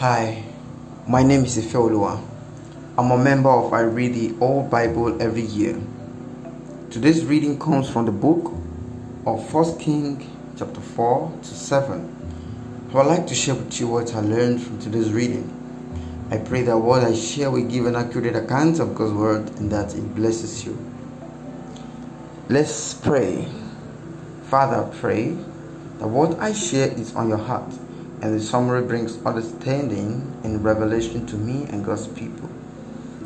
Hi, my name is Ifeoluwa. I'm a member of I Read the Whole Bible every year. Today's reading comes from the book of 1 King chapter 4 to 7. I would like to share with you what I learned from today's reading. I pray that what I share will give an accurate account of God's word and that it blesses you. Let's pray. Father, pray that what I share is on your heart and the summary brings understanding and revelation to me and God's people.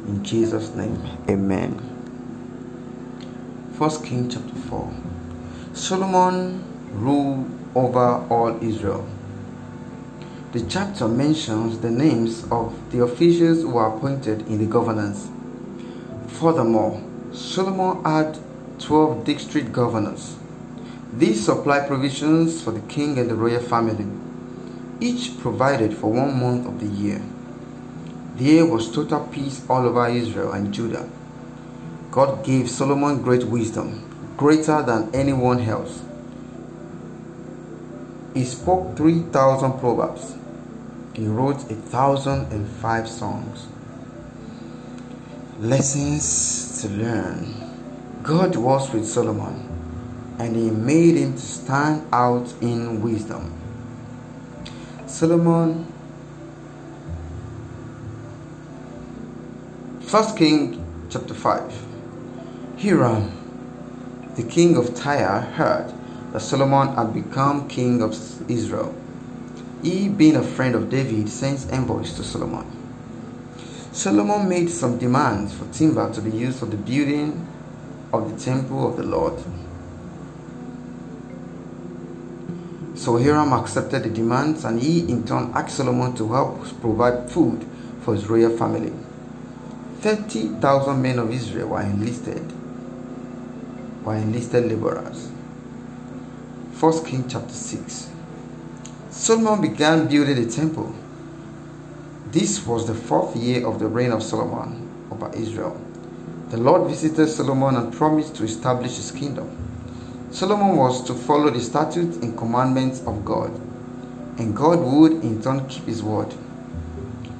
In Jesus' name, amen. First King chapter 4. Solomon ruled over all Israel. The chapter mentions the names of the officials who were appointed in the governance. Furthermore, Solomon had 12 district governors. These supplied provisions for the king and the royal family each provided for one month of the year. There was total peace all over Israel and Judah. God gave Solomon great wisdom, greater than anyone else. He spoke 3,000 proverbs. He wrote a thousand and five songs. Lessons to learn. God was with Solomon and he made him to stand out in wisdom. Solomon, First King chapter 5. Hiram, the king of Tyre, heard that Solomon had become king of Israel. He, being a friend of David, sent envoys to Solomon. Solomon made some demands for timber to be used for the building of the temple of the Lord. So Hiram accepted the demands and he in turn asked Solomon to help provide food for his royal family. 30,000 men of Israel were enlisted, were enlisted laborers. 1 King chapter 6. Solomon began building the temple. This was the fourth year of the reign of Solomon over Israel. The Lord visited Solomon and promised to establish his kingdom. Solomon was to follow the statutes and commandments of God, and God would in turn keep his word.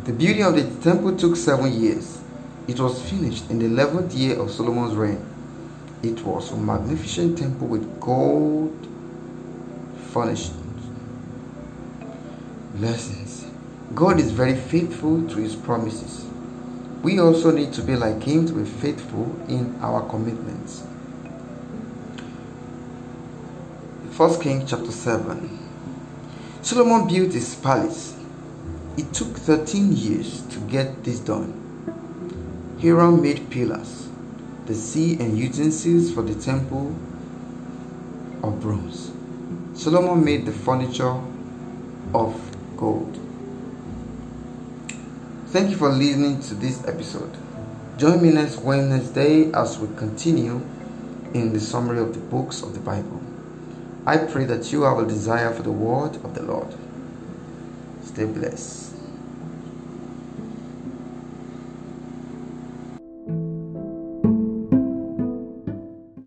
The building of the temple took seven years. It was finished in the eleventh year of Solomon's reign. It was a magnificent temple with gold furnishings. Lessons. God is very faithful to his promises. We also need to be like him to be faithful in our commitments. 1 King chapter 7. Solomon built his palace. It took 13 years to get this done. Hiram made pillars, the sea and utensils for the temple of bronze. Solomon made the furniture of gold. Thank you for listening to this episode. Join me next Wednesday as we continue in the summary of the books of the Bible. I pray that you have a desire for the word of the Lord. Stay blessed.